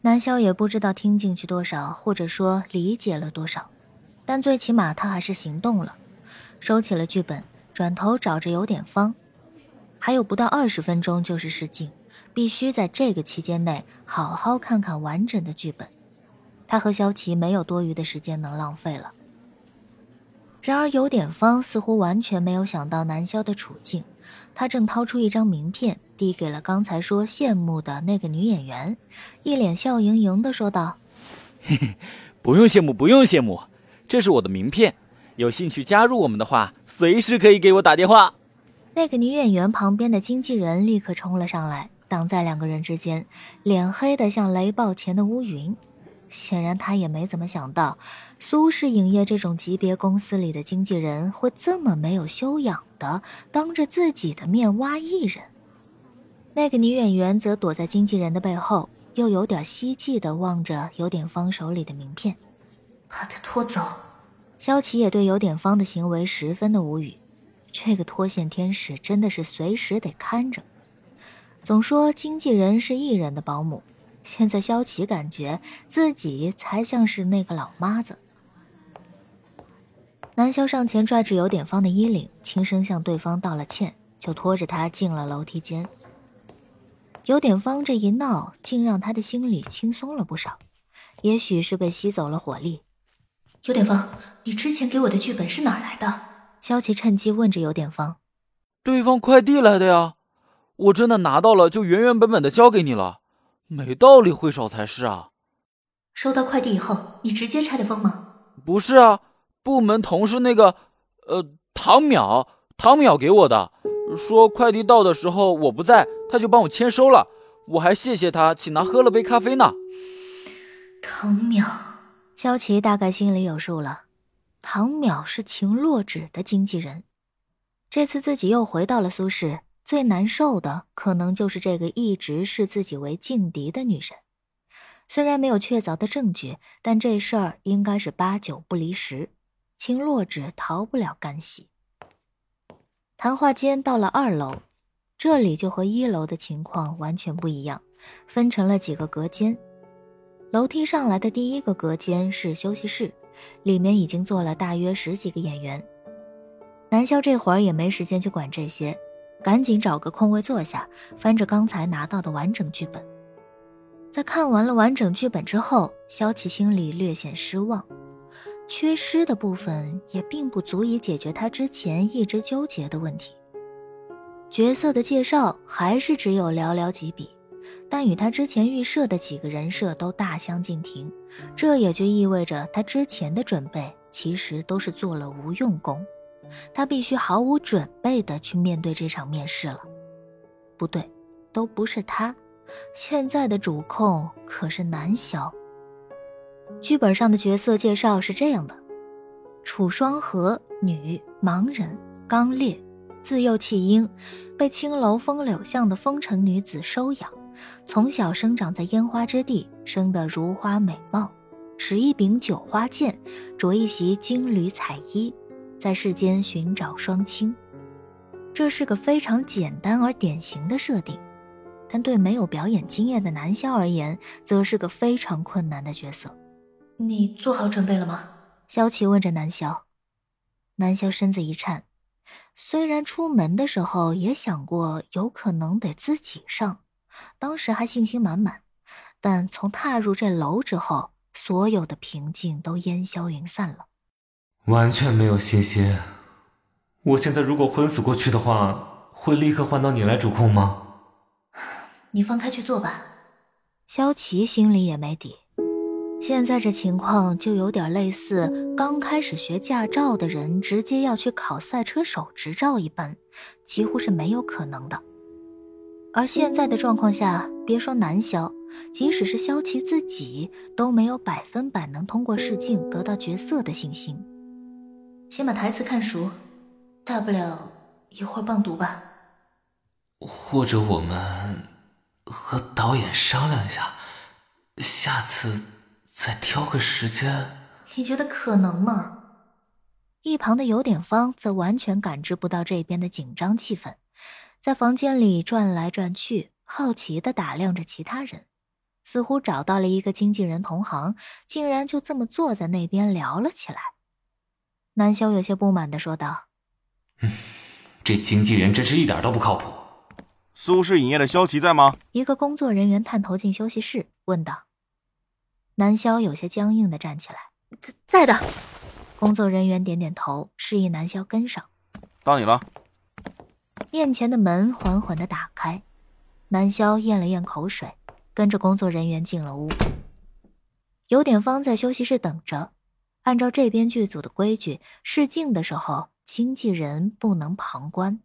南萧也不知道听进去多少，或者说理解了多少，但最起码他还是行动了，收起了剧本，转头找着有点方。还有不到二十分钟就是试镜，必须在这个期间内好好看看完整的剧本。他和萧琪没有多余的时间能浪费了。然而有点方似乎完全没有想到南萧的处境，他正掏出一张名片。递给了刚才说羡慕的那个女演员，一脸笑盈盈的说道：“嘿嘿，不用羡慕，不用羡慕，这是我的名片。有兴趣加入我们的话，随时可以给我打电话。”那个女演员旁边的经纪人立刻冲了上来，挡在两个人之间，脸黑的像雷暴前的乌云。显然他也没怎么想到，苏氏影业这种级别公司里的经纪人会这么没有修养的，当着自己的面挖艺人。那个女演员则躲在经纪人的背后，又有点希冀的望着有点方手里的名片，把他拖走。萧琪也对有点方的行为十分的无语，这个脱线天使真的是随时得看着。总说经纪人是艺人的保姆，现在萧琪感觉自己才像是那个老妈子。南萧上前拽着有点方的衣领，轻声向对方道了歉，就拖着他进了楼梯间。有点方这一闹，竟让他的心里轻松了不少。也许是被吸走了火力。有点方，你之前给我的剧本是哪来的？萧琪趁机问着有点方。对方快递来的呀，我真的拿到了，就原原本本的交给你了。没道理会少才是啊。收到快递以后，你直接拆的封吗？不是啊，部门同事那个，呃，唐淼，唐淼给我的。说快递到的时候我不在，他就帮我签收了。我还谢谢他，请他喝了杯咖啡呢。唐淼，萧琪大概心里有数了。唐淼是秦洛枳的经纪人。这次自己又回到了苏氏，最难受的可能就是这个一直视自己为劲敌的女人。虽然没有确凿的证据，但这事儿应该是八九不离十。秦洛枳逃不了干系。谈话间到了二楼，这里就和一楼的情况完全不一样，分成了几个隔间。楼梯上来的第一个隔间是休息室，里面已经坐了大约十几个演员。南萧这会儿也没时间去管这些，赶紧找个空位坐下，翻着刚才拿到的完整剧本。在看完了完整剧本之后，萧琪心里略显失望。缺失的部分也并不足以解决他之前一直纠结的问题。角色的介绍还是只有寥寥几笔，但与他之前预设的几个人设都大相径庭，这也就意味着他之前的准备其实都是做了无用功。他必须毫无准备的去面对这场面试了。不对，都不是他，现在的主控可是南萧。剧本上的角色介绍是这样的：楚双河，女，盲人，刚烈，自幼弃婴，被青楼风柳巷的风尘女子收养，从小生长在烟花之地，生得如花美貌，使一柄九花剑，着一袭金缕彩衣，在世间寻找双亲。这是个非常简单而典型的设定，但对没有表演经验的南萧而言，则是个非常困难的角色。你做好准备了吗？萧琪问着南萧。南萧身子一颤，虽然出门的时候也想过有可能得自己上，当时还信心满满，但从踏入这楼之后，所有的平静都烟消云散了。完全没有信心。我现在如果昏死过去的话，会立刻换到你来主控吗？你放开去做吧。萧琪心里也没底。现在这情况就有点类似刚开始学驾照的人直接要去考赛车手执照一般，几乎是没有可能的。而现在的状况下，别说南萧，即使是萧琪自己都没有百分百能通过试镜得到角色的信心。先把台词看熟，大不了一会儿棒读吧。或者我们和导演商量一下，下次。再挑个时间，你觉得可能吗？一旁的有点方则完全感知不到这边的紧张气氛，在房间里转来转去，好奇的打量着其他人，似乎找到了一个经纪人同行，竟然就这么坐在那边聊了起来。南萧有些不满的说道：“嗯，这经纪人真是一点都不靠谱。”苏氏影业的萧琪在吗？一个工作人员探头进休息室问道。南萧有些僵硬的站起来：“在在的。”工作人员点点头，示意南萧跟上。到你了。面前的门缓缓的打开，南萧咽了咽口水，跟着工作人员进了屋。有点方在休息室等着。按照这边剧组的规矩，试镜的时候，经纪人不能旁观。